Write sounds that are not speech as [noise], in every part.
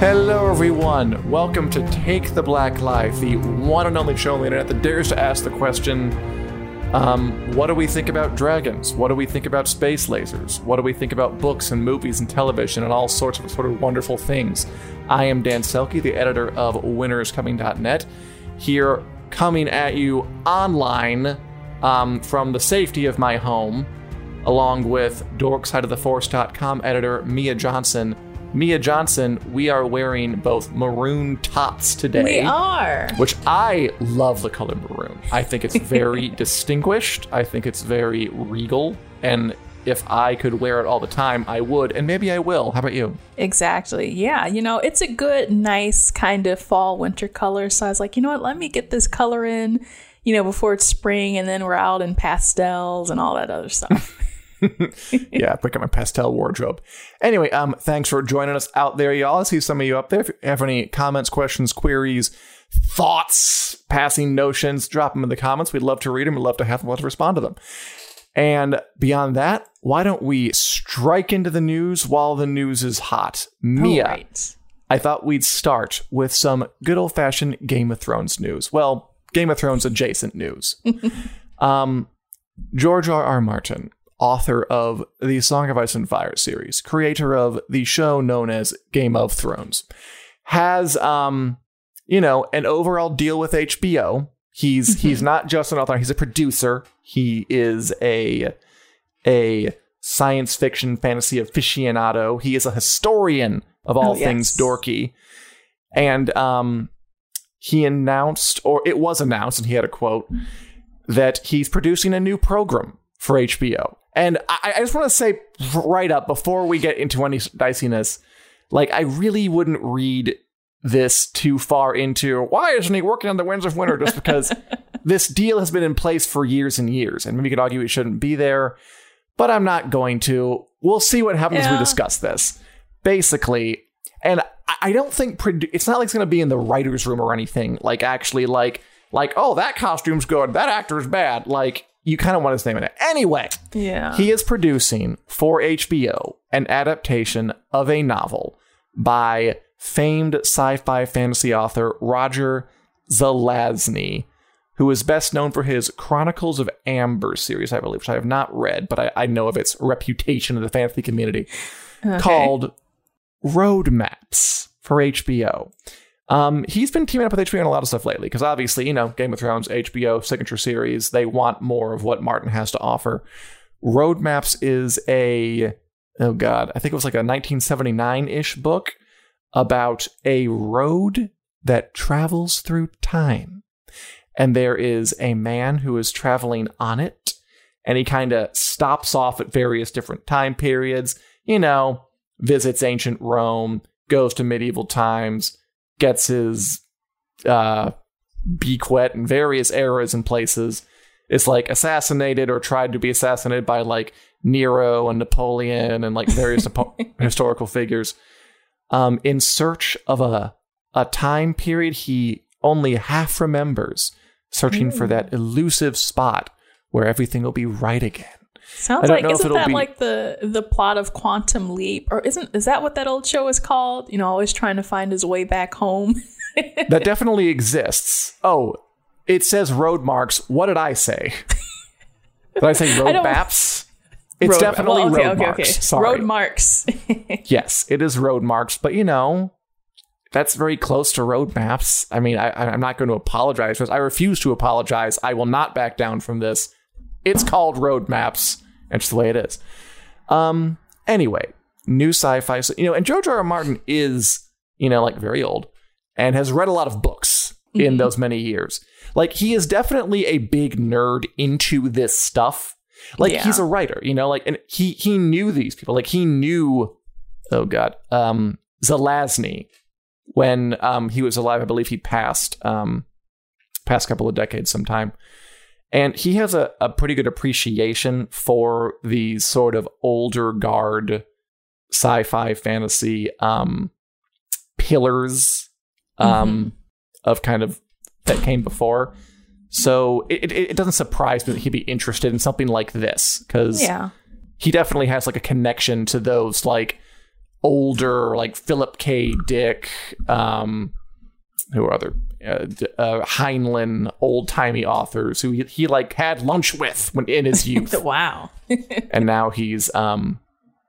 Hello, everyone. Welcome to Take the Black Live, the one and only show on the internet that dares to ask the question um, what do we think about dragons? What do we think about space lasers? What do we think about books and movies and television and all sorts of sort of wonderful things? I am Dan Selcke, the editor of winteriscoming.net, here coming at you online um, from the safety of my home, along with dorksideoftheforce.com editor Mia Johnson. Mia Johnson, we are wearing both maroon tops today. We are. Which I love the color maroon. I think it's very [laughs] distinguished. I think it's very regal. And if I could wear it all the time, I would. And maybe I will. How about you? Exactly. Yeah. You know, it's a good, nice kind of fall winter color. So I was like, you know what? Let me get this color in, you know, before it's spring and then we're out in pastels and all that other stuff. [laughs] [laughs] yeah, pick up my pastel wardrobe. Anyway, um, thanks for joining us out there, y'all. I see some of you up there. If you have any comments, questions, queries, thoughts, passing notions, drop them in the comments. We'd love to read them. We'd love to have them. Love to respond to them. And beyond that, why don't we strike into the news while the news is hot? Mia, right. I thought we'd start with some good old fashioned Game of Thrones news. Well, Game of Thrones adjacent news. [laughs] um, George R. R. Martin, author of the Song of Ice and Fire series, creator of the show known as Game of Thrones, has um, you know, an overall deal with HBO. He's he's not just an author, he's a producer. He is a a science fiction fantasy aficionado. He is a historian of all Oh, yes. things dorky. And um he announced or it was announced and he had a quote that he's producing a new program for HBO. And I, I just want to say right up before we get into any diciness, like I really wouldn't read this too far into why isn't he working on the Winds of Winter just because [laughs] this deal has been in place for years and years, and maybe you could argue it shouldn't be there, but I'm not going to. We'll see what happens as we discuss this. Basically, and I- I don't think produ- it's not like it's going to be in the writers' room or anything. Like actually, like like oh that costume's good, that actor's bad. Like you kind of want his name in it anyway. Yeah. He is producing for HBO an adaptation of a novel by famed sci fi fantasy author Roger Zelazny, who is best known for his Chronicles of Amber series, I believe, which I have not read, but I, I know of its reputation in the fantasy community, called Roadmaps for HBO. Um, he's been teaming up with HBO on a lot of stuff lately because obviously, you know, Game of Thrones, HBO, signature series, they want more of what Martin has to offer. Roadmaps is a, oh God, I think it was like a 1979 ish book about a road that travels through time. And there is a man who is traveling on it, and he kind of stops off at various different time periods, you know, visits ancient Rome, goes to medieval times, gets his uh, beak wet in various eras and places. Is like assassinated or tried to be assassinated by like Nero and Napoleon and like various [laughs] historical figures. Um, in search of a a time period he only half remembers, searching for that elusive spot where everything will be right again. I Sounds like isn't that be- like the the plot of Quantum Leap or isn't is that what that old show is called? You know, always trying to find his way back home. [laughs] that definitely exists. Oh, it says road marks. What did I say? Did I say [laughs] road don't- maps? It's Road- definitely well, okay, road okay, marks. okay. Sorry. Road marks. [laughs] yes, it is road marks, but you know, that's very close to road maps. I mean, I, I'm not going to apologize for this. I refuse to apologize. I will not back down from this. It's called road maps. It's the way it is. Um. Anyway, new sci-fi. So, you know, and George R. R. Martin is, you know, like very old and has read a lot of books in those many years. Like he is definitely a big nerd into this stuff. Like Yeah. he's a writer, you know, like and he he knew these people. Like he knew oh god, um Zelazny when um he was alive. I believe he passed um past couple of decades sometime. And he has a, a pretty good appreciation for the sort of older guard sci-fi fantasy um pillars um of kind of that came before. So it, it, it doesn't surprise me that he'd be interested in something like this because yeah. he definitely has like a connection to those like older, like Philip K. Dick, um, who are other uh, uh, Heinlein old timey authors who he, he like had lunch with when in his [laughs] youth, Wow. [laughs] and now he's um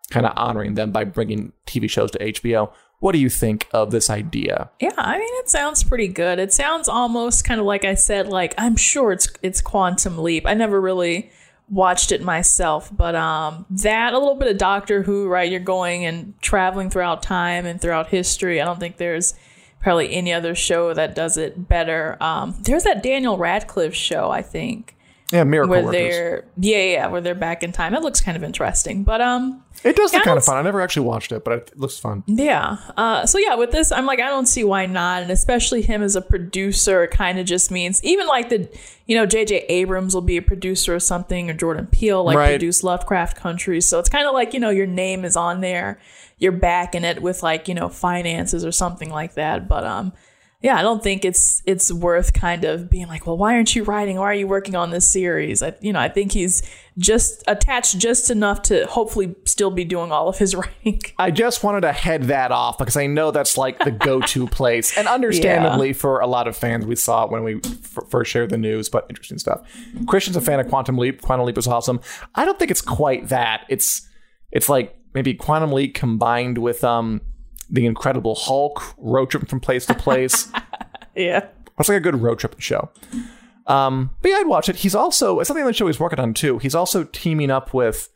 kind of honoring them by bringing TV shows to HBO. What do you think of this idea? Yeah, I mean it sounds pretty good. It sounds almost kind of like I said, like I'm sure it's it's Quantum Leap. I never really watched it myself, but um that a little bit of Doctor Who, right? You're going and traveling throughout time and throughout history. I don't think there's probably any other show that does it better. Um there's that Daniel Radcliffe show, I think. Yeah, Miracle Where Workers. they're yeah, yeah, where they're back in time. It looks kind of interesting. But um It does look kind of fun. I never actually watched it, but it looks fun. Yeah. Uh, so yeah, with this, I'm like, I don't see why not, and especially him as a producer, it kind of just means even like the, you know, J.J. Abrams will be a producer or something, or Jordan Peele like Right. produce Lovecraft Country. So it's kind of like you know your name is on there, you're backing it with like you know finances or something like that. But um, yeah, I don't think it's it's worth kind of being like, well, why aren't you writing? Why are you working on this series? I, you know, I think he's just attached just enough to hopefully still be doing all of his [laughs] writing. I just wanted to head that off because I know that's like the go-to [laughs] place, and understandably for a lot of fans, we saw it when we f- first shared the news. But interesting stuff. Christian's a fan of Quantum Leap. Quantum Leap is awesome. I don't think it's quite that. It's it's like maybe Quantum Leap combined with um the Incredible Hulk road trip from place to place. [laughs] Yeah. It's like a good road trip show. Um, but yeah, I'd watch it. He's also it's something on the show he's working on too. He's also teaming up with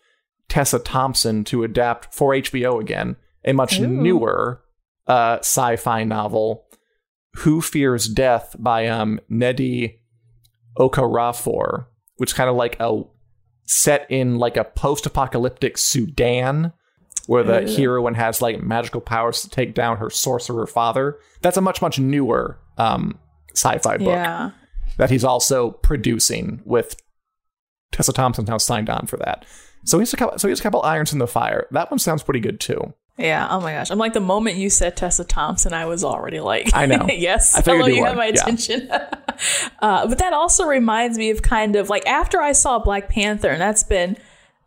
Tessa Thompson to adapt for HBO again a much Ooh. newer uh, sci-fi novel, "Who Fears Death" by um, Nnedi Okorafor, which is kind of like a set in like a post-apocalyptic Sudan, where the Ooh. heroine has like magical powers to take down her sorcerer father. That's a much much newer um, sci-fi book Yeah. that he's also producing with Tessa Thompson now signed on for that. So he's a couple, so he's a couple irons in the fire. That one sounds pretty good too. Yeah. Oh my gosh. I'm like the moment you said Tessa Thompson, I was already like, I know. [laughs] yes. I figured hello, you have my Yeah. attention. [laughs] uh, but that also reminds me of kind of like after I saw Black Panther, and that's been.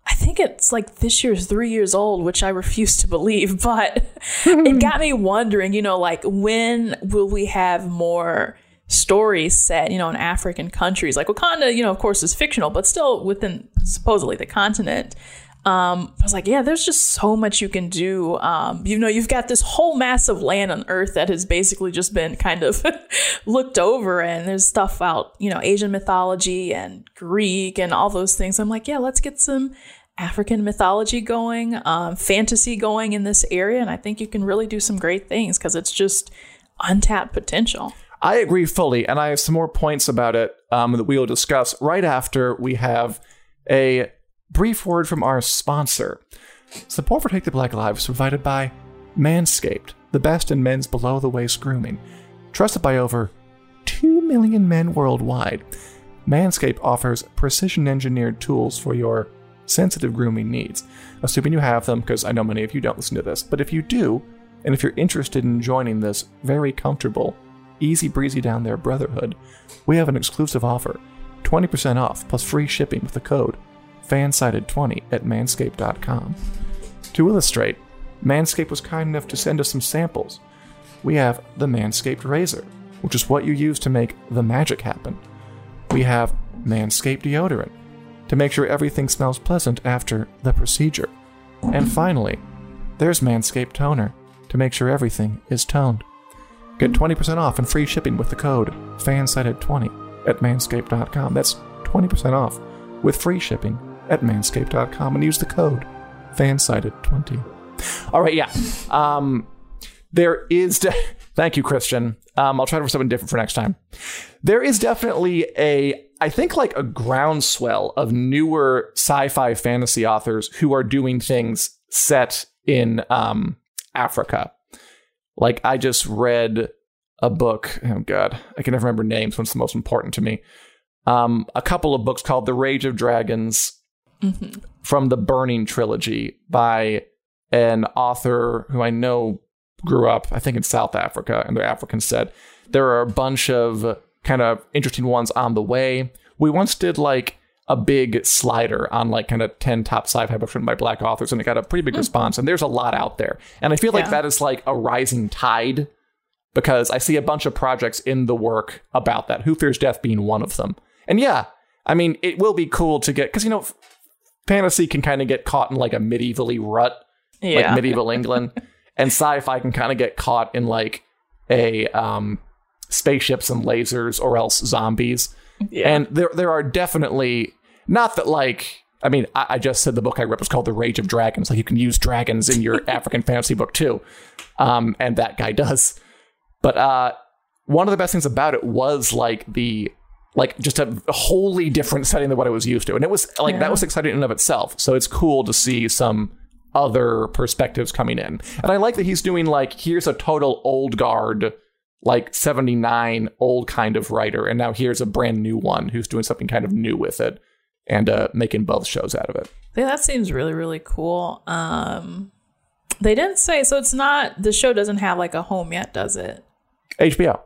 I think it's like this year's three years old, which I refuse to believe, [laughs] but it [laughs] got me wondering, you know, like when will we have more stories set, you know, in African countries? Like Wakanda, you know, of course is fictional, but still within supposedly the continent. Um, I was like, yeah, there's just so much you can do. Um, you know, you've got this whole mass of land on Earth that has basically just been kind of [laughs] looked over, and there's stuff out, you know, Asian mythology and Greek and all those things. I'm like, yeah, let's get some African mythology going, um, fantasy going in this area, and I think you can really do some great things because it's just untapped potential. I agree fully, and I have some more points about it um, that we will discuss right after we have a brief word from our sponsor. Support for Take the Black Lives provided by Manscaped, the best in men's below the waist grooming. Trusted by over 2 million men worldwide, Manscaped offers precision engineered tools for your sensitive grooming needs. Assuming you have them, because I know many of you don't listen to this, but if you do, and if you're interested in joining this very comfortable, easy breezy down there brotherhood, we have an exclusive offer 20% off plus free shipping with the code fansided20 at manscaped.com. To illustrate, Manscaped was kind enough to send us some samples. We have the Manscaped Razor, which is what you use to make the magic happen. We have Manscaped Deodorant, to make sure everything smells pleasant after the procedure. And finally, there's Manscaped Toner, to make sure everything is toned. Get 20% off and free shipping with the code FANSIDED20 at manscaped.com. That's 20% off with free shipping at manscaped.com and use the code FANSIDED20. All right, yeah. Um, there is. De- [laughs] Thank you, Christian. Um, I'll try for something different for next time. There is definitely a, I think, like a groundswell of newer sci-fi fantasy authors who are doing things set in um, Africa. Like I just read a book. Oh God, I can never remember names. What's the most important to me? Um, a couple of books called The Rage of Dragons from the Burning trilogy by an author who I know grew up, I think, in South Africa, and they're African set. There are a bunch of kind of interesting ones on the way. We once did like a big slider on like kind of 10 top sci-fi books written by black authors and it got a pretty big response and there's a lot out there and i feel like Yeah. that is like a rising tide because i see a bunch of projects in the work about that who fears death being one of them and yeah i mean it will be cool to get because you know fantasy can kind of get caught in like a medievally rut Yeah. like medieval England, [laughs] and sci-fi can kind of get caught in like a um, spaceships and lasers or else zombies. yeah. And there there are definitely not that like I mean I, I just said the book I read was called The Rage of Dragons. Like you can use dragons in your [laughs] African fantasy book too, um, and that guy does. But uh, one of the best things about it was like the like just a wholly different setting than what I was used to, and it was like Yeah. that was exciting in and of itself. So it's cool to see some other perspectives coming in, and I like that he's doing like here's a total old guard. Like 79 old kind of writer, and now here's a brand new one who's doing something kind of new with it and uh, making both shows out of it. Yeah, that seems really really cool. Um, they didn't say so. It's not the show doesn't have like a home yet, does it? HBO.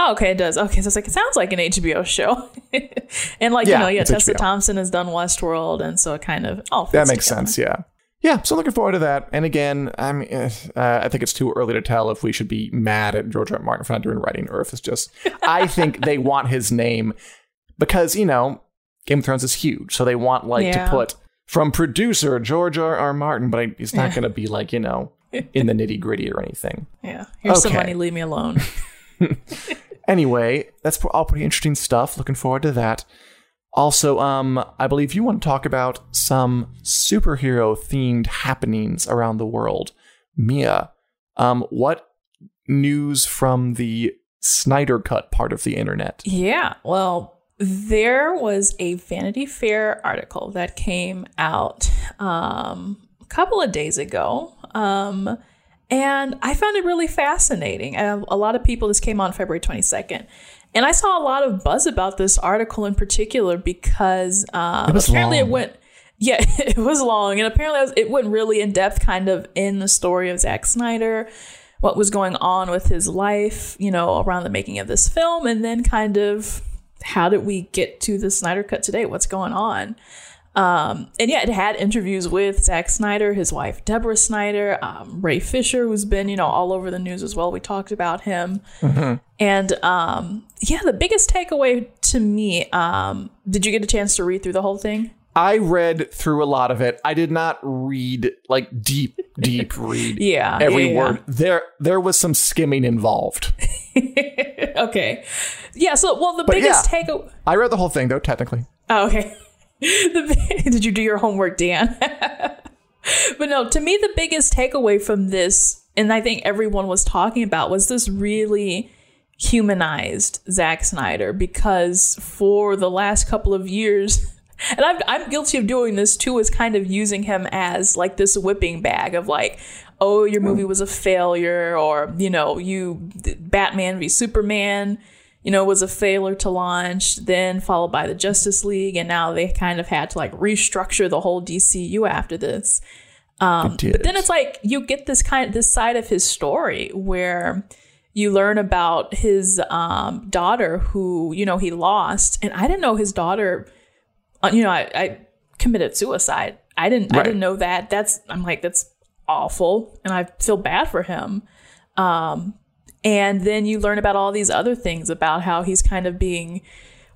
Oh, okay, it does. Okay, so it's like it sounds like an HBO show, [laughs] and like Yeah, you know, yeah, Tessa HBO. Thompson has done Westworld, and so it kind of oh That makes together. sense. Yeah. Yeah. So looking forward to that. And again, I mean, eh, uh, I think it's too early to tell if we should be mad at George R. R. Martin for not doing writing, or if it's just. I [laughs] think they want his name because you know Game of Thrones is huge, so they want like Yeah. to put from producer George R. R. Martin, but it's not going to be like you know in the nitty gritty or anything. Yeah, here's some money. Leave me alone. [laughs] Anyway, that's all pretty interesting stuff. Looking forward to that. Also, um, I believe you want to talk about some superhero themed happenings around the world. Mia, um, what news from the Snyder Cut part of the internet? Yeah, well, there was a Vanity Fair article that came out um, a couple of days ago. Um, and I found it really fascinating. Uh, a lot of people, this came on February 22nd. And I saw a lot of buzz about this article in particular because um, It apparently long. it went, [laughs] yeah, it was long. And apparently it went really in depth kind of in the story of Zack Snyder, what was going on with his life, you know, around the making of this film, and then kind of how did we get to the Snyder Cut today? What's going on? Um, and yeah, it had interviews with Zack Snyder, his wife Deborah Snyder, um, Ray Fisher, who's been you know all over the news as well. We talked about him, and um, yeah, the biggest takeaway to me. Um, did you get a chance to read through the whole thing? I read through a lot of it. I did not read like deep, deep [laughs] read Yeah, every yeah, yeah. word. There, there was some skimming involved. [laughs] okay, yeah. So well, the But biggest yeah. takeaway. I read the whole thing though, technically. Oh, okay. [laughs] Did you do your homework, Dan? [laughs] but no, to me, the biggest takeaway from this, and I think everyone was talking about, was this really humanized Zack Snyder because for the last couple of years, [laughs] and I'm, I'm guilty of doing this too, is kind of using him as like this whipping bag of like, oh, your movie was a failure, or, you know, you, Batman v Superman you know, was a failure to launch, then followed by the Justice League, and now they kind of had to like restructure the whole DCU after this. Um, but then it's like you get this kind this side of his story where you learn about his um, daughter who you know he lost, and I didn't know his daughter. Uh, you know, I, I committed suicide. I didn't. I didn't know that. That's. I'm like that's awful, and I feel bad for him. Um, and then you learn about all these other things about how he's kind of being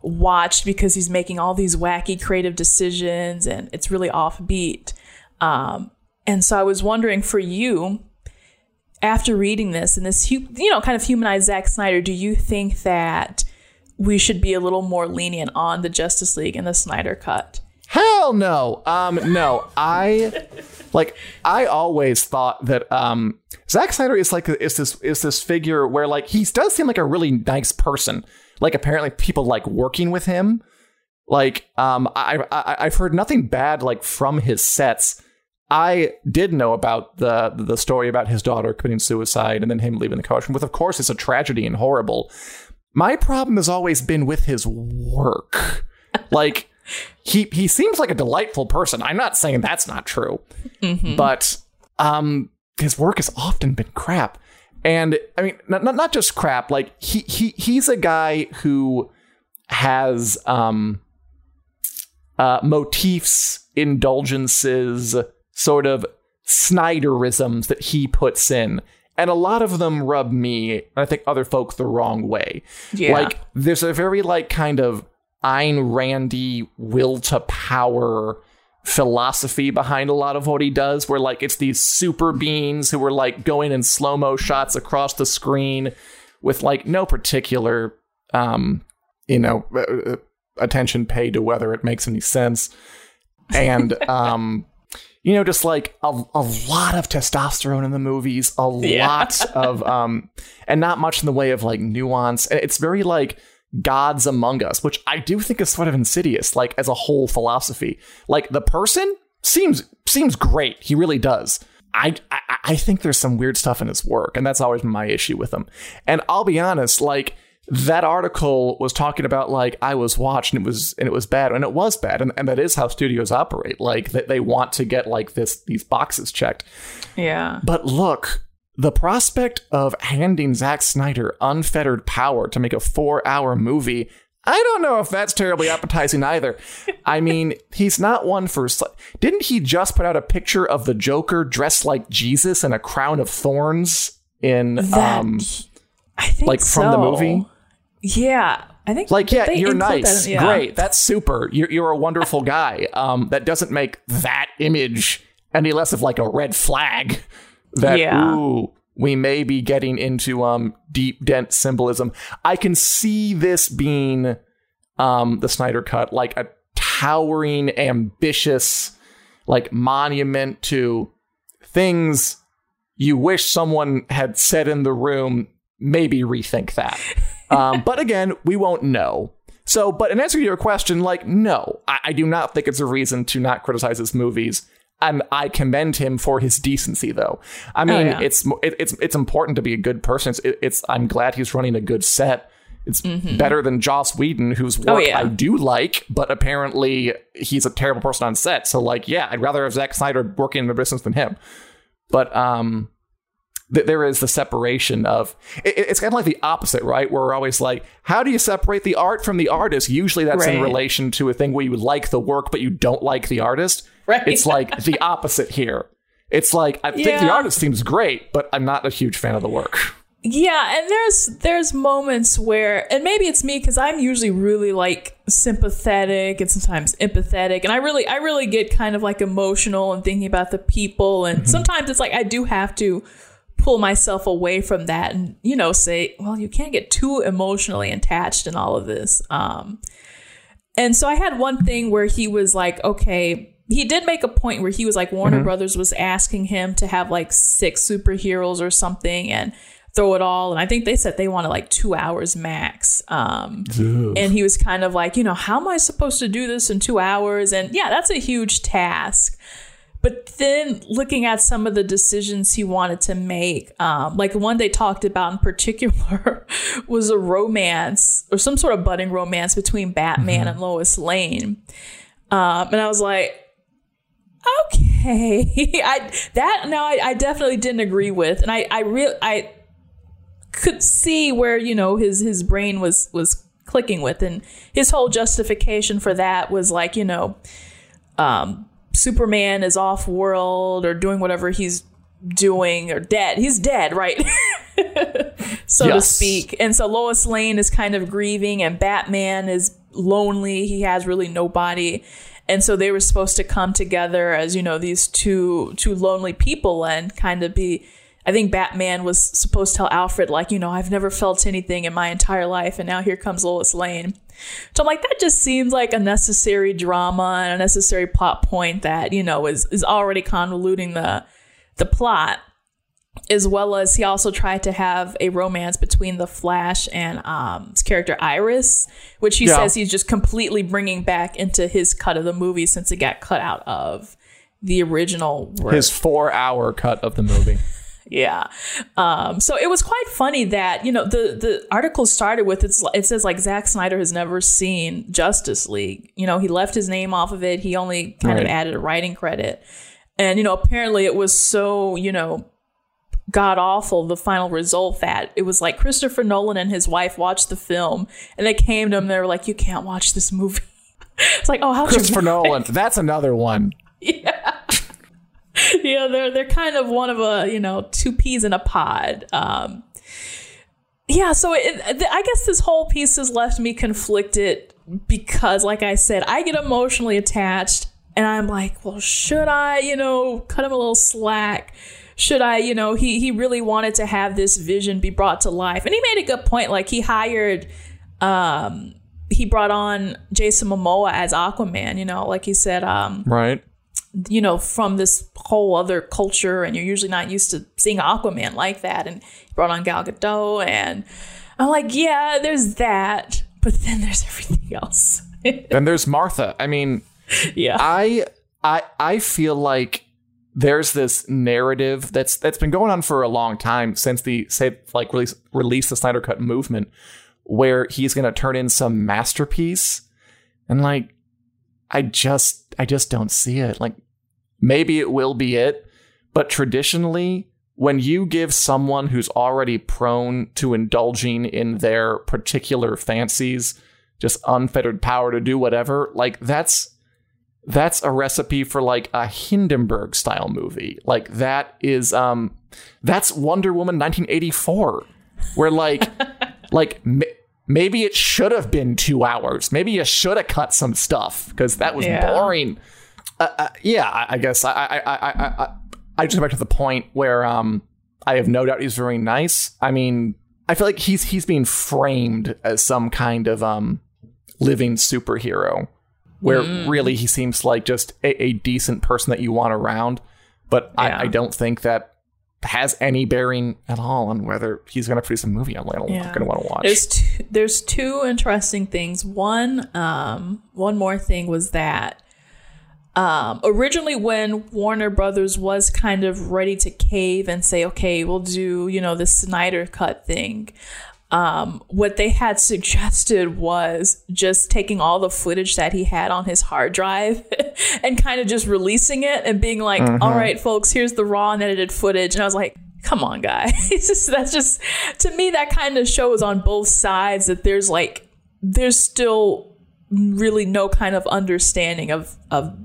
watched because he's making all these wacky creative decisions and it's really offbeat. Um, and so I was wondering for you, after reading this and this, you know, kind of humanized Zack Snyder, do you think that we should be a little more lenient on the Justice League and the Snyder cut? Hell no. Um, no. I like. I always thought that um, Zack Snyder is like is this is this figure where like he does seem like a really nice person. Like apparently people like working with him. Like um, I, I I've heard nothing bad like from his sets. I did know about the the story about his daughter committing suicide and then him leaving the coach, which of course is a tragedy and horrible. My problem has always been with his work. Like he he seems like a delightful person. I'm not saying that's not true, but um, his work has often been crap. And I mean, not, not not just crap. Like he he he's a guy who has um uh, motifs, indulgences, sort of Snyderisms that he puts in. And a lot of them rub me, and I think other folk the wrong way. Yeah. Like, there's a very, like, kind of Ayn Randy will to power philosophy behind a lot of what he does, where, like, it's these super beings who are, like, going in slow mo shots across the screen with, like, no particular, um, you know, uh, uh, attention paid to whether it makes any sense. And, [laughs] um, you know, just like a, a lot of testosterone in the movies, a Yeah. lot of, um, and not much in the way of like nuance. It's very like gods among us, which I do think is sort of insidious, like as a whole philosophy. Like the person seems seems great, he really does. I, I I think there's some weird stuff in his work, and that's always my issue with him. And I'll be honest, like that article was talking about like I was watched and it was and it was bad and it was bad and, and that is how studios operate like that they want to get like this these boxes checked Yeah. but look the prospect of handing Zack Snyder unfettered power to make a four hour movie I don't know if that's terribly appetizing either. I mean, [laughs] he's not one for. sli- Didn't he just put out a picture of the Joker dressed like Jesus and a crown of thorns in That- um I think like, from the movie? Yeah. I think like yeah you're nice that yeah. great that's super you're, you're a wonderful guy um that doesn't make that image any less of like a red flag that Yeah. ooh we may be getting into um deep dense symbolism. I can see this being um the snyder cut like a towering ambitious like monument to things you wish someone had said in the room maybe rethink that. [laughs] Um, but again we won't know. So but in answer to your question like no I, I do not think it's a reason to not criticize his movies and I commend him for his decency, though. I mean, yeah. it's it, it's it's important to be a good person. It's, it, it's I'm glad he's running a good set. It's better than Joss Whedon, whose work Mm-hmm. Oh, yeah. I do like, but apparently he's a terrible person on set. So, like, yeah, I'd rather have Zack Snyder working in the business than him. But um, th- there is the separation of it, it's kind of like the opposite, right? Where we're always like, how do you separate the art from the artist? Usually, that's in relation to a thing where you like the work but you don't like the artist. Right. It's like [laughs] the opposite here. It's like I think the artist seems great, but I'm not a huge fan of the work. Yeah, and there's there's moments where, and maybe it's me because I'm usually really like sympathetic and sometimes empathetic, and I really I really get kind of like emotional and thinking about the people, and sometimes it's like I do have to pull myself away from that and you know say, well, you can't get too emotionally attached in all of this. Um, and so I had one thing where he was like, okay, he did make a point where he was like, Warner Brothers was asking him to have like six superheroes or something and throw it all. And I think they said they wanted like two hours max. Um, and he was kind of like, you know, how am I supposed to do this in two hours? And yeah, that's a huge task. But then looking at some of the decisions he wanted to make, um, like one they talked about in particular [laughs] was a romance or some sort of budding romance between Batman and Lois Lane. Um, and I was like, okay, [laughs] I that now I, I definitely didn't agree with, and I I real I could see where you know his his brain was was clicking with, and his whole justification for that was like you know, um, Superman is off world or doing whatever he's doing or dead. He's dead, right? [laughs] so to speak. And so Lois Lane is kind of grieving, and Batman is lonely. He has really nobody. And so they were supposed to come together as, you know, these two two lonely people and kind of be I think Batman was supposed to tell Alfred, like, you know, I've never felt anything in my entire life, and now here comes Lois Lane. So I'm like, that just seems like a necessary drama and a necessary plot point that, you know, is is already convoluting the the plot. As well as he also tried to have a romance between the Flash and um, his character Iris, which he Yeah. says he's just completely bringing back into his cut of the movie since it got cut out of the original work. His four hour cut of the movie. [laughs] Yeah. Um, so it was quite funny that, you know, the, the article started with it's, it says like Zack Snyder has never seen Justice League. You know, he left his name off of it. He only kind of added a writing credit. And, you know, apparently it was so, you know, god awful the final result that it was like Christopher Nolan and his wife watched the film and they came to him and they were like, You can't watch this movie. [laughs] It's like, oh, how Christopher [laughs] Nolan. That's another one. Yeah [laughs] yeah, they're they're kind of one of a you know two peas in a pod. Um, yeah, so it, I guess this whole piece has left me conflicted because, like I said, I get emotionally attached, and I'm like, well, should I, you know, cut him a little slack? Should I, you know, he he really wanted to have this vision be brought to life, and he made a good point. Like he hired, um, he brought on Jason Momoa as Aquaman. You know, like he said, um, Right. you know, from this whole other culture, and you're usually not used to seeing Aquaman like that. And he brought on Gal Gadot, and I'm like, yeah, there's that, but then there's [laughs] everything else. Then there's Martha. I mean, [laughs] yeah, I I I feel like there's this narrative that's that's been going on for a long time since the say like release release the Snyder Cut movement, where he's gonna turn in some masterpiece, and like I just I just don't see it. Like maybe it will be it, but traditionally when you give someone who's already prone to indulging in their particular fancies just unfettered power to do whatever, like that's that's a recipe for like a Hindenburg style movie. Like that is um that's Wonder Woman 1984 where like [laughs] like m- maybe it should have been 2 hours. Maybe you should have cut some stuff cuz that was Yeah. boring. Uh, uh, yeah, I, I guess I I I I I I just go back to the point where um I have no doubt he's very nice. I mean, I feel like he's he's being framed as some kind of um living superhero where Mm. really he seems like just a, a decent person that you want around. But Yeah. I, I don't think that has any bearing at all on whether he's going to produce a movie I'm going to want to watch. There's two, there's two interesting things. One, um, one more thing was that um, originally when Warner Brothers was kind of ready to cave and say, okay, we'll do you know the Snyder cut thing. Um, what they had [laughs] suggested was just taking all the footage that he had on his hard drive [laughs] and kind of just releasing it and being like, "All right, folks, here's the raw and edited footage. And I was like, come on, guys. [laughs] Just, that's just, to me, that kind of shows on both sides that there's like, there's still really no kind of understanding of, of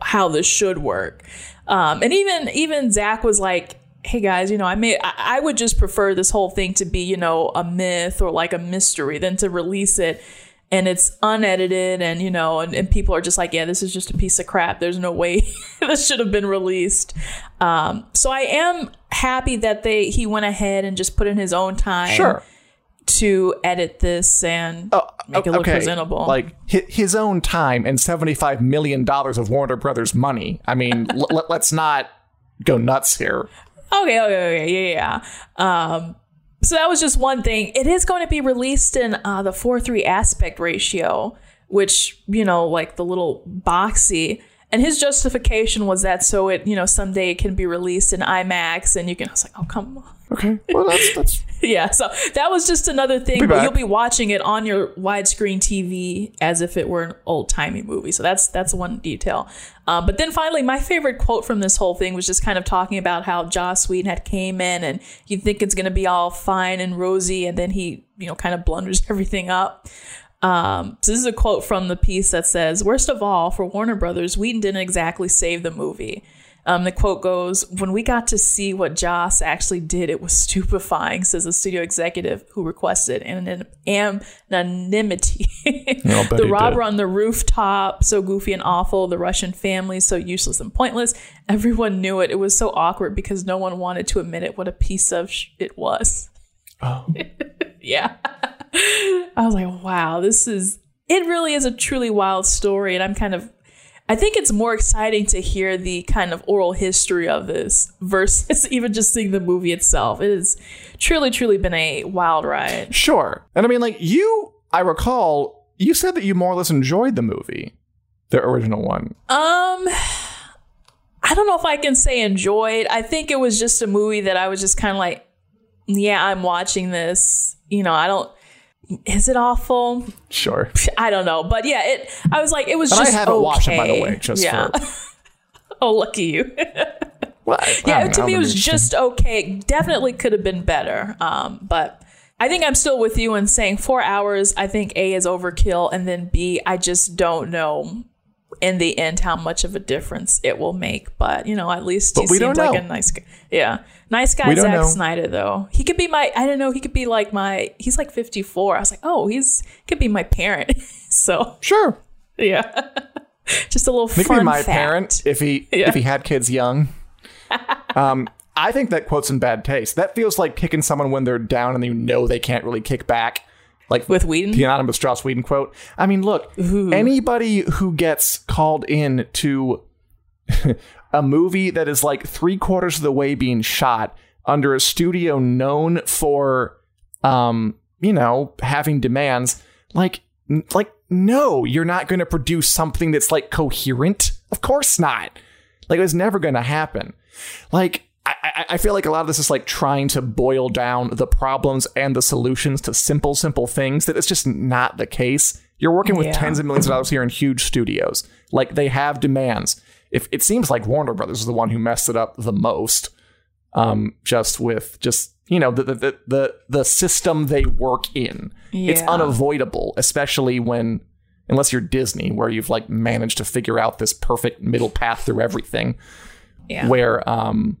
how this should work. Um, and even, even Zach was like, hey guys, you know, I may, I, I would just prefer this whole thing to be, you know, a myth or like a mystery than to release it and it's unedited and you know and, and people are just like yeah this is just a piece of crap there's no way [laughs] this should have been released um, so i am happy that they he went ahead and just put in his own time sure. to edit this and Oh, make it look okay. presentable Like his own time and $75 million of Warner Brothers money. I mean, [laughs] l- let's not go nuts here. Okay, okay, okay, yeah, yeah. yeah. Um, so that was just one thing. It is going to be released in uh, the four three aspect ratio, which you know, like the little boxy. And his justification was that so it, you know, someday it can be released in IMAX, and you can. I was like, oh come on. Okay. Well, that's that's [laughs] yeah, so that was just another thing. Be But you'll be watching it on your widescreen TV as if it were an old timey movie. So that's that's one detail. Um, but then finally, my favorite quote from this whole thing was just kind of talking about how Joss Whedon had came in and you think it's going to be all fine and rosy, and then he you know kind of blunders [laughs] everything up. Um, so this is a quote from the piece that says, "Worst of all, for Warner Brothers, Whedon didn't exactly save the movie." Um, the quote goes, "When we got to see what Joss actually did, it was stupefying," says the studio executive who requested an anonymity. I'll [laughs] the robber did. on the rooftop, so goofy and awful. The Russian family, so useless and pointless. Everyone knew it. It was so awkward because no one wanted to admit it. What a piece of sh- it was. Oh. [laughs] yeah. I was like, wow, this is, it really is a truly wild story. And I'm kind of, I think it's more exciting to hear the kind of oral history of this versus [laughs] even just seeing the movie itself. It has truly, truly been a wild ride. Sure. And I mean, like, you, I recall, you said that you more or less enjoyed the movie, the original one. Um, I don't know if I can say enjoyed. I think it was just a movie that I was just kind of like, yeah, I'm watching this. You know, I don't. Is it awful? Sure. [laughs] I don't know, but yeah, it. I was like, it was And I just. haven't watched it, by the way, just yeah. [laughs] oh, lucky you. [laughs] Well, I- I yeah, to know, me, it was just okay. Definitely could have been better. Um, but I think I'm still with you in saying four hours. I think A is overkill, and then B, I just don't know in the end how much of a difference it will make. But you know, at least he don't like know. a nice guy. Yeah, nice guy Zack know. Snyder though. He could be my. I don't know. He could be like my. He's like 54. I was like, oh, he's could be my parent. [laughs] so Sure. yeah, [laughs] just a little He could fun be my fact. parent if he Yeah. if he had kids young. [laughs] um, I think that quote's in bad taste. That feels like kicking someone when they're down and you know they can't really kick back. Like with Whedon. the anonymous Strauss Whedon quote. I mean, look, anybody who gets called in to [laughs] a movie that is like three quarters of the way being shot under a studio known for, um, you know, having demands, like, like, no, you're not going to produce something that's like coherent. Of course not. Like, it was never going to happen. Like, I, I, feel like a lot of this is like trying to boil down the problems and the solutions to simple, simple things that it's just not the case. You're working with Yeah. tens of millions of dollars here in huge studios. Like they have demands. If it seems like Warner Brothers is the one who messed it up the most, um, just with just you know the the the the, the system they work in. It's unavoidable, especially when unless you're Disney, where you've like managed to figure out this perfect middle path through everything yeah. where um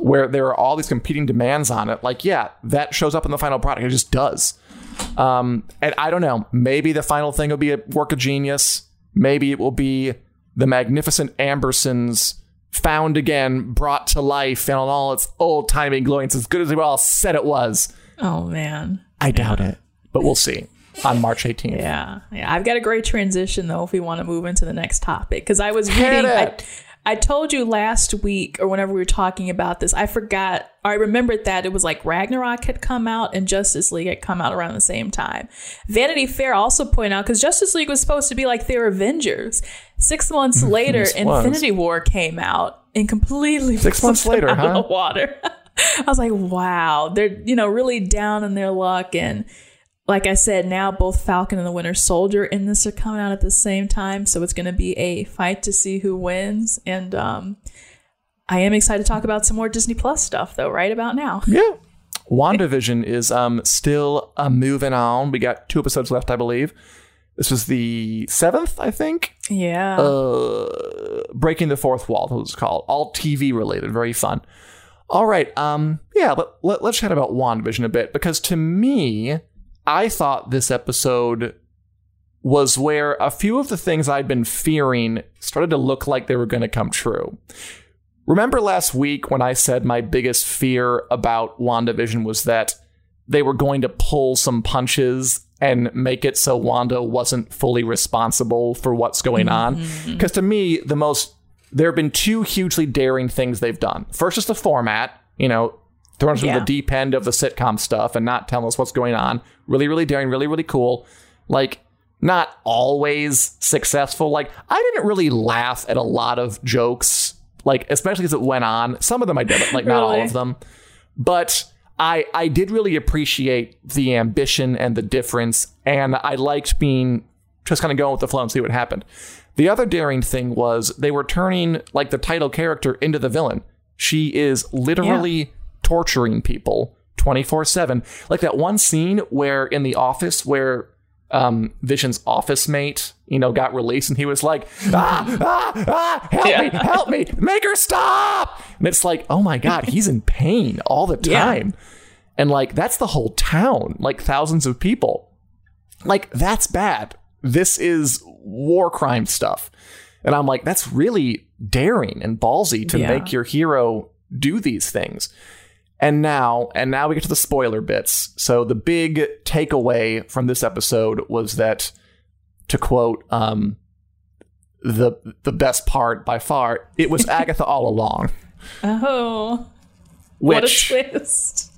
where there are all these competing demands on it like yeah that shows up in the final product it just does um and i don't know maybe the final thing will be a work of genius maybe it will be the magnificent ambersons found again brought to life and on all its old timey glory it's as good as we all said it was oh man. i doubt it but we'll see on march 18th Yeah, yeah. I've got a great transition though if we want to move into the next topic because I was Hit reading. I. I told you last week or whenever we were talking about this, I forgot. I remembered that it was like Ragnarok had come out and Justice League had come out around the same time. Vanity Fair also pointed out because Justice League was supposed to be like their Avengers. Six months mm-hmm. later, Infinity War came out and completely Six [laughs] months later, out of huh? the water. [laughs] I was like, wow, they're you know really down in their luck and like I said, now both Falcon and the Winter Soldier in this are coming out at the same time, so it's going to be a fight to see who wins. And um, I am excited to talk about some more Disney Plus stuff, though, right about now. [laughs] Yeah. WandaVision is um still uh, moving on. We got two episodes left, I believe. This was the seventh, I think. Yeah, Uh, Breaking the Fourth Wall, that was called. All TV related, very fun. All right, um, yeah, let, let, let's chat about WandaVision a bit because to me, I thought this episode was where a few of the things I'd been fearing started to look like they were going to come true. Remember last week when I said my biggest fear about WandaVision was that they were going to pull some punches and make it so Wanda wasn't fully responsible for what's going on? Mm-hmm. Because to me, the most there have been two hugely daring things they've done. First is the format, you know, throwing us into the deep end of the sitcom stuff and not telling us what's going on. Really, really daring, really, really cool. Like, not always successful. Like, I didn't really laugh at a lot of jokes, like, especially as it went on. Some of them I did, like, not all of them. But I I did really appreciate the ambition and the difference, and I liked being just kind of going with the flow and see what happened. The other daring thing was they were turning like the title character into the villain. She is literally torturing people 24/7. Like that one scene where in the office where um, Vision's office mate, you know, got released and he was like, ah, ah, ah, help me, help me, make her stop. And it's like, oh my God, he's in pain all the Yeah. time. And like, that's the whole town, like thousands of people. Like, that's bad. This is war crime stuff. And I'm like, that's really daring and ballsy to Yeah. make your hero do these things. And now, and now we get to the spoiler bits. So the big takeaway from this episode was that, to quote, um, the the best part by far, it was [laughs] Agatha all along. oh, what a twist!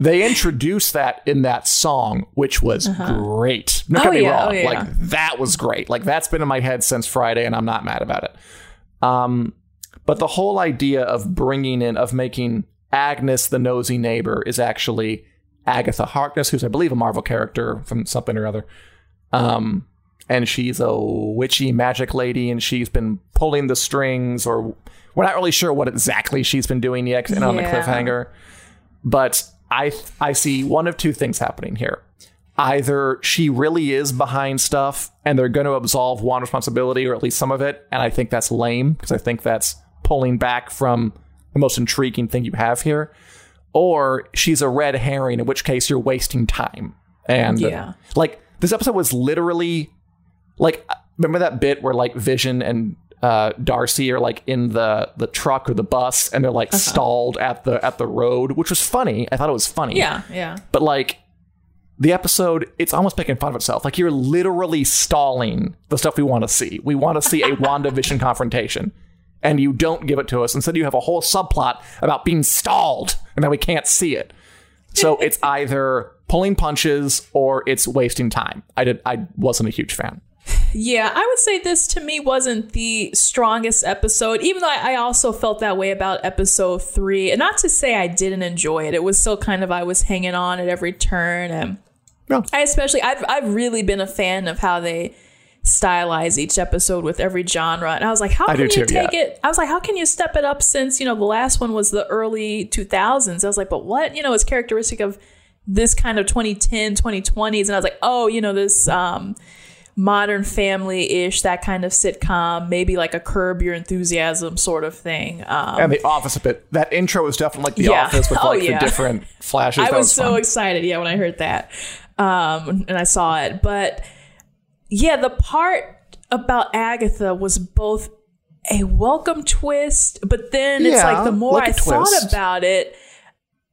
they introduced that in that song, which was great. Don't Oh, get me yeah, wrong, oh, yeah. like that was great. Like that's been in my head since Friday, and I'm not mad about it. Um, but the whole idea of bringing in of making Agnes the nosy neighbor is actually Agatha Harkness, who's I believe a Marvel character from something or other. Um, and she's a witchy magic lady, and she's been pulling the strings, or we're not really sure what exactly she's been doing yet, 'cause it's on the cliffhanger. But I I see one of two things happening here. Either she really is behind stuff and they're going to absolve one responsibility or at least some of it, and I think that's lame because I think that's pulling back from the most intriguing thing you have here. Or she's a red herring, in which case you're wasting time. And Yeah. like this episode was literally like remember that bit where like Vision and uh, Darcy are like in the the truck or the bus and they're like Uh-huh. stalled at the at the road, which was funny. I thought it was funny. Yeah, yeah. But like the episode, it's almost making fun of itself. Like you're literally stalling the stuff we want to see. We want to see a [laughs] WandaVision confrontation. And you don't give it to us. Instead, you have a whole subplot about being stalled and that we can't see it. So [laughs] it's either pulling punches or it's wasting time. I did I wasn't a huge fan. Yeah, I would say this to me wasn't the strongest episode, even though I I also felt that way about episode three. And not to say I didn't enjoy it, it was still kind of I was hanging on at every turn. And. I especially, I've, I've really been a fan of how they stylize each episode with every genre. And I was like, how can you too, take yeah. it? I was like, how can you step it up since, you know, the last one was the early 2000s? I was like, but what, you know, is characteristic of this kind of 2010, 2020s? And I was like, oh, you know, this, um, modern family-ish that kind of sitcom maybe like a curb your enthusiasm sort of thing um And the office a bit. That intro was definitely like the Yeah. office with [laughs] Oh, like yeah. the different [laughs] flashes. I That was, so excited, yeah, when I heard that, um, and I saw it. But yeah, the part about Agatha was both a welcome twist, but then it's Yeah, like the more like I thought about it,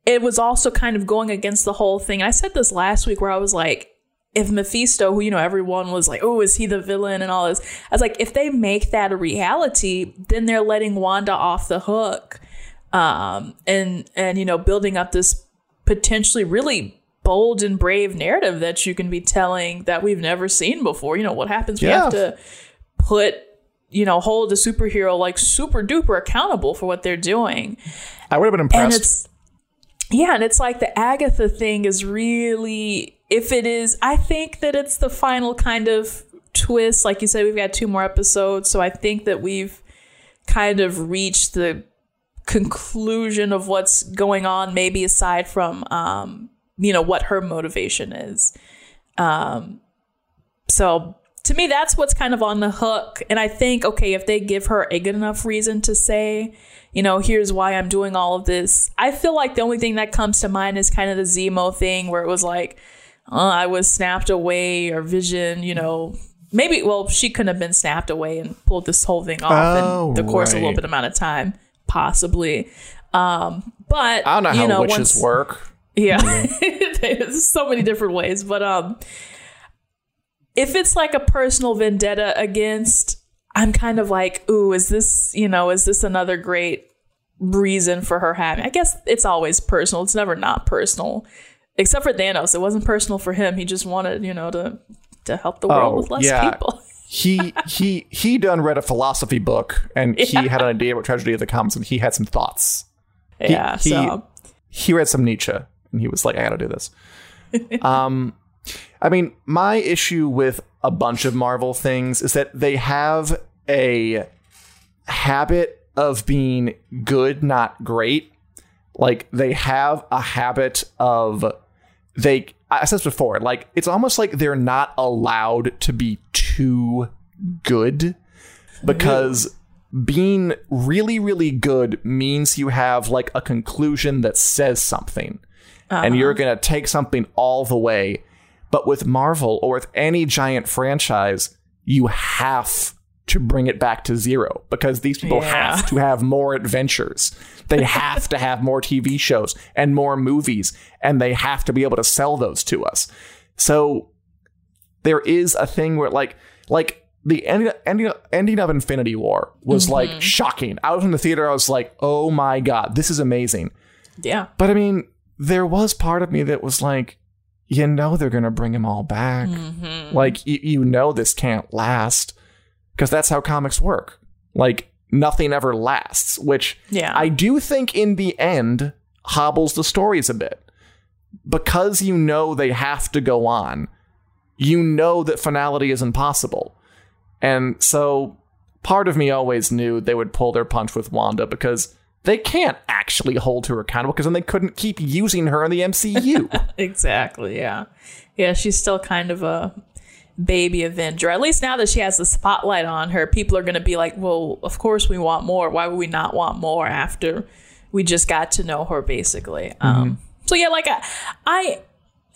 it was also kind of going against the whole thing. I said this last week where I was like. If Mephisto, who you know everyone was like, oh, is he the villain and all this? I was like, if they make that a reality, then they're letting Wanda off the hook um, and and you know building up this potentially really bold and brave narrative that you can be telling that we've never seen before. You know what happens? We have to put you know hold a superhero like super duper accountable for what they're doing, I would have been and impressed. it's yeah, and it's like the Agatha thing is really if it is. I think that it's the final kind of twist. Like you said, we've got two more episodes, so I think that we've kind of reached the conclusion of what's going on maybe aside from um you know what her motivation is. Um so to me that's what's kind of on the hook. And i think okay if they give her a good enough reason to say you know here's why i'm doing all of this i feel like the only thing that comes to mind is kind of the zemo thing where it was like uh, i was snapped away or vision you know maybe well she couldn't have been snapped away and pulled this whole thing off Oh, in the course of a little bit amount of time possibly. Um but I don't know how you know, witches once- work. Yeah. [laughs] There's so many different ways. But um if it's like a personal vendetta against, I'm kind of like, ooh, is this, you know, is this another great reason for her having I guess it's always personal. It's never not personal. Except for Thanos. It wasn't personal for him. He just wanted, you know, to to help the world Oh, with less yeah. people. [laughs] he he he done read a philosophy book and he had an idea about tragedy of the commons and he had some thoughts. yeah. he- so He read some Nietzsche and he was like, I gotta do this. um I mean, my issue with a bunch of Marvel things is that they have a habit of being good, not great. Like they have a habit of they I said before, like it's almost like they're not allowed to be too good because being really really good means you have like a conclusion that says something and you're uh-huh. going to take something all the way but with Marvel or with any giant franchise you have to bring it back to zero because these people Yeah. have to have more adventures they [laughs] have to have more TV shows and more movies and they have to be able to sell those to us so there is a thing where like like the ending, ending, ending of Infinity War was mm-hmm. like shocking. I was in the theater, I was like, oh my god, this is amazing. yeah. But I mean, there was part of me that was like, you know, they're gonna bring them all back. Mm-hmm. Like, you, you know, this can't last because that's how comics work. Like, nothing ever lasts, which Yeah. I do think in the end hobbles the stories a bit because you know they have to go on. You know that finality is impossible. And so part of me always knew they would pull their punch with Wanda because they can't actually hold her accountable because then they couldn't keep using her in the MCU. [laughs] exactly. Yeah. Yeah. She's still kind of a baby Avenger. At least now that she has the spotlight on her, people are going to be like, well, of course we want more. Why would we not want more after we just got to know her, basically? Mm-hmm. Um, so, yeah, like I,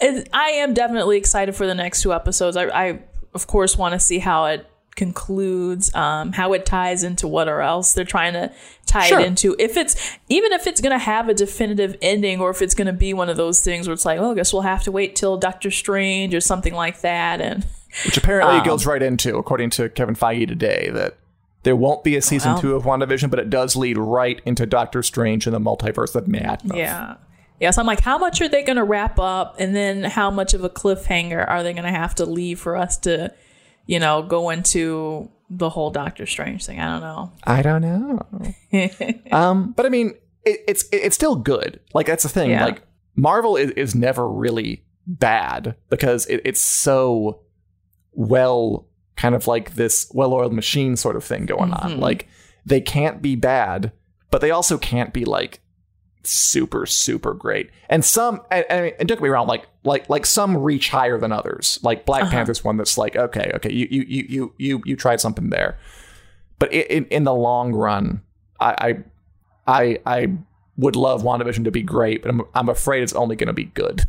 I, I am definitely excited for the next two episodes. I, I of course, want to see how it concludes, um, how it ties into what or else they're trying to tie Sure. it into. If it's even if it's gonna have a definitive ending, or if it's gonna be one of those things where it's like, oh, I guess we'll have to wait till Doctor Strange or something like that, and Which apparently Um, it goes right into, according to Kevin Feige today, that there won't be a season Wow. two of WandaVision, but it does lead right into Doctor Strange and the multiverse of madness. yeah. Yeah, so I'm like, how much are they going to wrap up, and then how much of a cliffhanger are they going to have to leave for us to, you know, go into the whole Doctor Strange thing? I don't know. I don't know. [laughs] um, but I mean, it, it's it's still good. Like that's the thing. Yeah. Like Marvel is, is never really bad because it, it's so well kind of like this well-oiled machine sort of thing going on. Like they can't be bad, but they also can't be like super super great. And some and, and, and don't get me wrong, like like like some reach higher than others. Like Black Panther's one that's like okay okay you you you you you you tried something there, but in in the long run, I I I, I would love WandaVision to be great, but I'm I'm afraid it's only going to be good.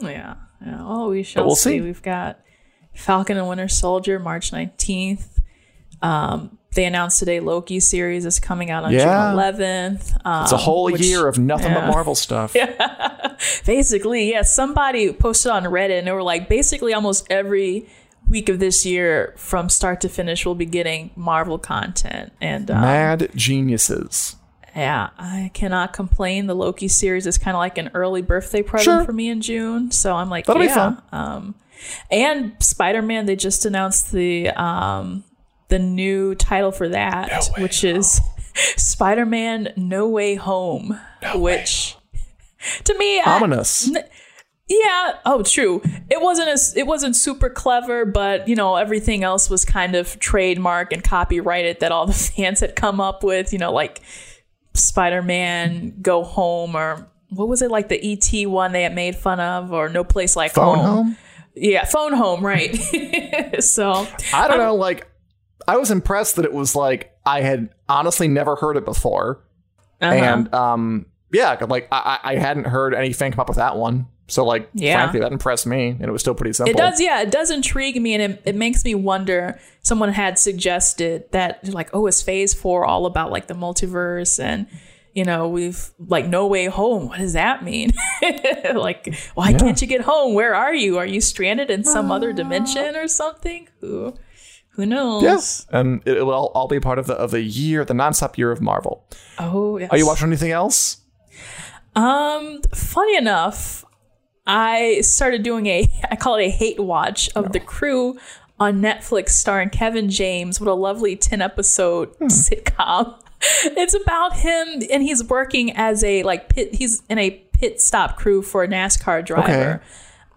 Yeah. Yeah. Oh, we shall we'll see. see. We've got Falcon and Winter Soldier March 19th. Um, they announced today Loki series is coming out on Yeah. June 11th. Um, It's a whole which- year of nothing but. Marvel stuff. [laughs] basically, yeah, somebody posted on Reddit and they were like, basically almost every week of this year from start to finish we'll be getting Marvel content. And um, Mad geniuses. yeah, I cannot complain. The Loki series is kind of like an early birthday present Sure. for me in June. So I'm like, That'll yeah. Um, and Spider Man, they just announced the um, the new title for that, No Way which is [laughs] Spider Man No Way Home, which [laughs] to me, I, Ominous. yeah. Oh, true. It wasn't as it wasn't super clever, but you know everything else was kind of trademark and copyrighted that all the [laughs] fans had come up with. You know, like Spider Man Go Home or what was it like the ET one they had made fun of or No Place Like Phone home? Yeah, Phone Home. Right. so I don't know. Like, I was impressed that it was like I had honestly never heard it before, uh-huh. and um, yeah, like I, I I hadn't heard any fan come up with that one. So like, Yeah. frankly, that impressed me, and it was still pretty simple. It does, yeah. It does intrigue me, and it, it makes me wonder. Someone had suggested that, like, oh, is Phase Four all about like the multiverse, and you know, we've like No Way Home. What does that mean? [laughs] like, why can't you get home? Where are you? Are you stranded in some other dimension or something? Who, who knows? Yes, and it, it will all, all be part of the of the year, the nonstop year of Marvel. Oh, yes. Are you watching anything else? Um, funny enough, I started doing a [laughs] I call it a hate watch of the crew on Netflix starring Kevin James. What a lovely 10 episode sitcom. [laughs] It's about him and he's working as a like pit he's in a pit stop crew for a NASCAR driver.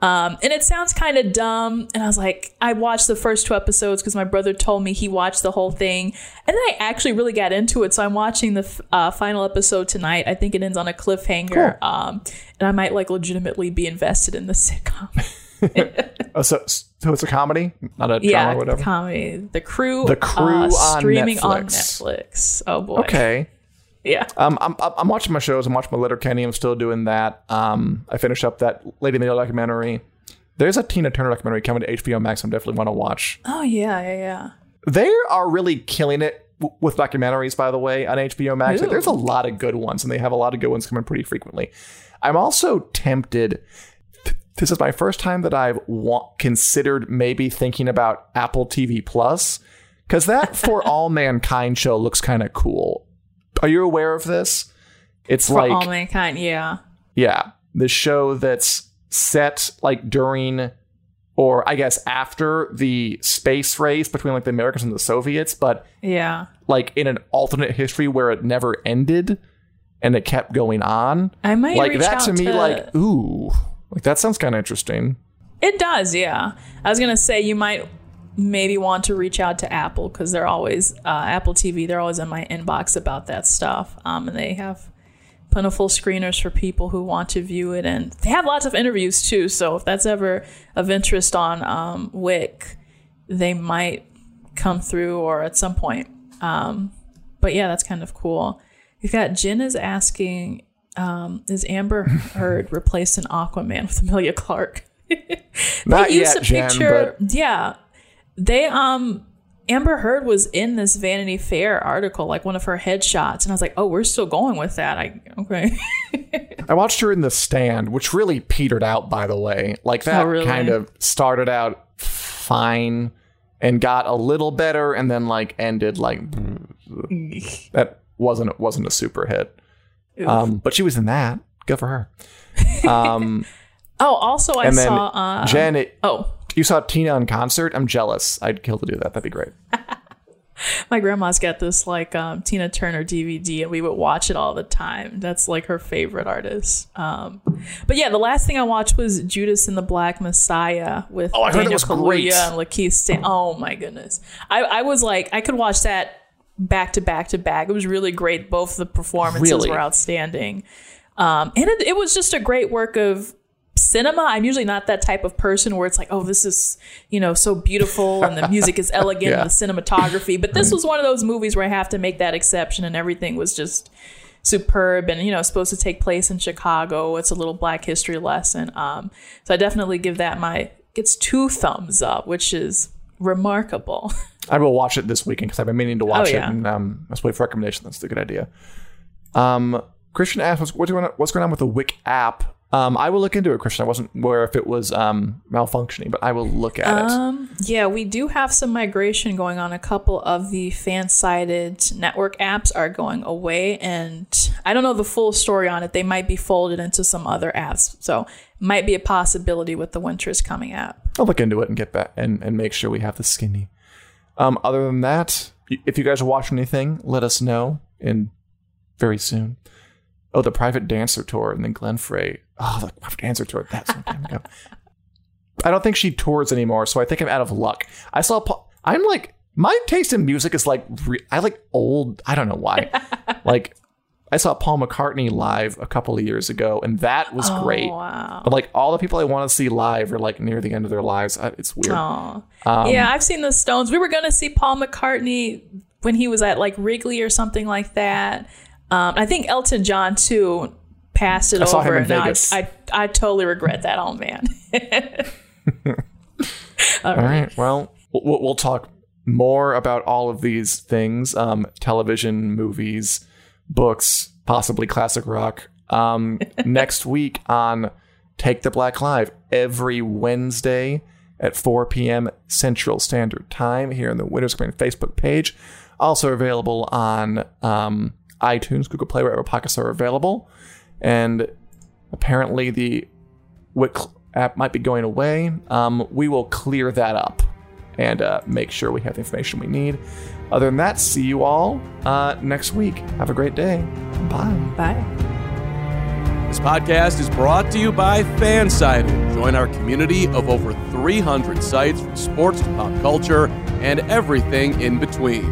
Um, and it sounds kind of dumb. And I was like, I watched the first two episodes because my brother told me he watched the whole thing. And then I actually really got into it. So I'm watching the f- uh, final episode tonight. I think it ends on a cliffhanger. Um, and I might like legitimately be invested in the sitcom. [laughs] [laughs] Oh, so so it's a comedy, not a drama yeah, or whatever. comedy. The crew. The Crew uh, on streaming on Netflix. Netflix. Oh boy. okay. Yeah. Um, I'm I'm watching my shows. I'm watching my Letterkenny. I'm still doing that. Um, I finished up that Lady and the Dale documentary. There's a Tina Turner documentary coming to HBO Max. I'm definitely want to watch. Oh yeah, yeah, yeah. They are really killing it w- with documentaries, by the way, on HBO Max. Like, there's a lot of good ones, and they have a lot of good ones coming pretty frequently. I'm also tempted. th- This is my first time that I've wa- considered maybe thinking about Apple TV Plus because that For [laughs] All Mankind show looks kind of cool. Are you aware of this? It's like. For like all mankind, yeah. yeah, the show that's set like during or I guess after the space race between like the Americans and the Soviets, but Yeah. like in an alternate history where it never ended and it kept going on. I might like that to me to- like ooh, like that sounds kind of interesting. It does, yeah. I was gonna say you might maybe want to reach out to Apple because they're always uh, Apple TV. They're always in my inbox about that stuff, um, and they have plentiful screeners for people who want to view it, and they have lots of interviews too. So if that's ever of interest on um, Wick, they might come through or at some point. Um, but yeah, that's kind of cool. We've got Jen is asking, um, is Amber [laughs] Heard replaced in Aquaman with Emilia Clarke? [laughs] Not they used yet, a Jen, but Yeah, they um Amber Heard was in this Vanity Fair article, like one of her headshots, and I was like, oh, we're still going with that. I okay. [laughs] I watched her in The Stand, which really petered out, by the way. Like that Oh, really? kind of started out fine and got a little better and then like ended like [laughs] that wasn't wasn't a super hit. Um, but she was in that. Good for her. [laughs] Um, oh, also I saw. Uh, Jen, it, oh, you saw Tina in concert. I'm jealous. I'd kill to do that. That'd be great. [laughs] my grandma's got this like um, Tina Turner DVD, and we would watch it all the time. That's like her favorite artist. Um, but yeah, the last thing I watched was Judas and the Black Messiah with Oh, I heard it Daniel was great. Kaluuya and Lakeith Stan. Oh my goodness, I, I was like, I could watch that back to back to back. It was really great. Both the performances Really? were outstanding, um, and it, it was just a great work of cinema. I'm usually not that type of person where it's like, oh, this is, you know, so beautiful and the [laughs] music is elegant Yeah. and the cinematography. But this was one of those movies where I have to make that exception and everything was just superb and, you know, supposed to take place in Chicago. It's a little black history lesson. Um, so I definitely give that my, it's two thumbs up, which is remarkable. [laughs] I will watch it this weekend because I've been meaning to watch Oh, yeah. it. And um, let's wait for recommendation. That's a good idea. Um, Christian asked, what's, what's, going on, what's going on with the Wick app? Um, I will look into it, Christian. I wasn't aware if it was um, malfunctioning, but I will look at it. Um, yeah, we do have some migration going on. A couple of the FanSided network apps are going away, and I don't know the full story on it. They might be folded into some other apps, so might be a possibility with the Winter is Coming app. I'll look into it and get back and, and make sure we have the skinny. Um, other than that, if you guys are watching anything, let us know in very soon. Oh, the private dancer tour and then Glenn Frey. Oh, the private dancer tour. That's some time ago. I don't think she tours anymore, so I think I'm out of luck. I saw. Paul, I'm like my taste in music is like re- I like old. I don't know why. [laughs] like I saw Paul McCartney live a couple of years ago, and that was great. Oh, wow. But like all the people I want to see live are like near the end of their lives. I- It's weird. Um, yeah, I've seen the Stones. We were going to see Paul McCartney when he was at like Wrigley or something like that. Um, I think Elton John too passed it I over. and I- I, I, totally regret that. Oh man. [laughs] All right. Well, we'll, we'll talk more about all of these things um, television, movies, books, possibly classic rock um, [laughs] next week on Take the Black Live every Wednesday at 4 p.m. Central Standard Time here on the Winter is Coming Facebook page. Also available on um, iTunes, Google Play, wherever podcasts are available. And apparently the Wick app might be going away. Um, we will clear that up and uh, make sure we have the information we need. Other than that, see you all uh, next week. Have a great day. Bye. Bye. This podcast is brought to you by Fansided. Join our community of over 300 sites from sports to pop culture and everything in between.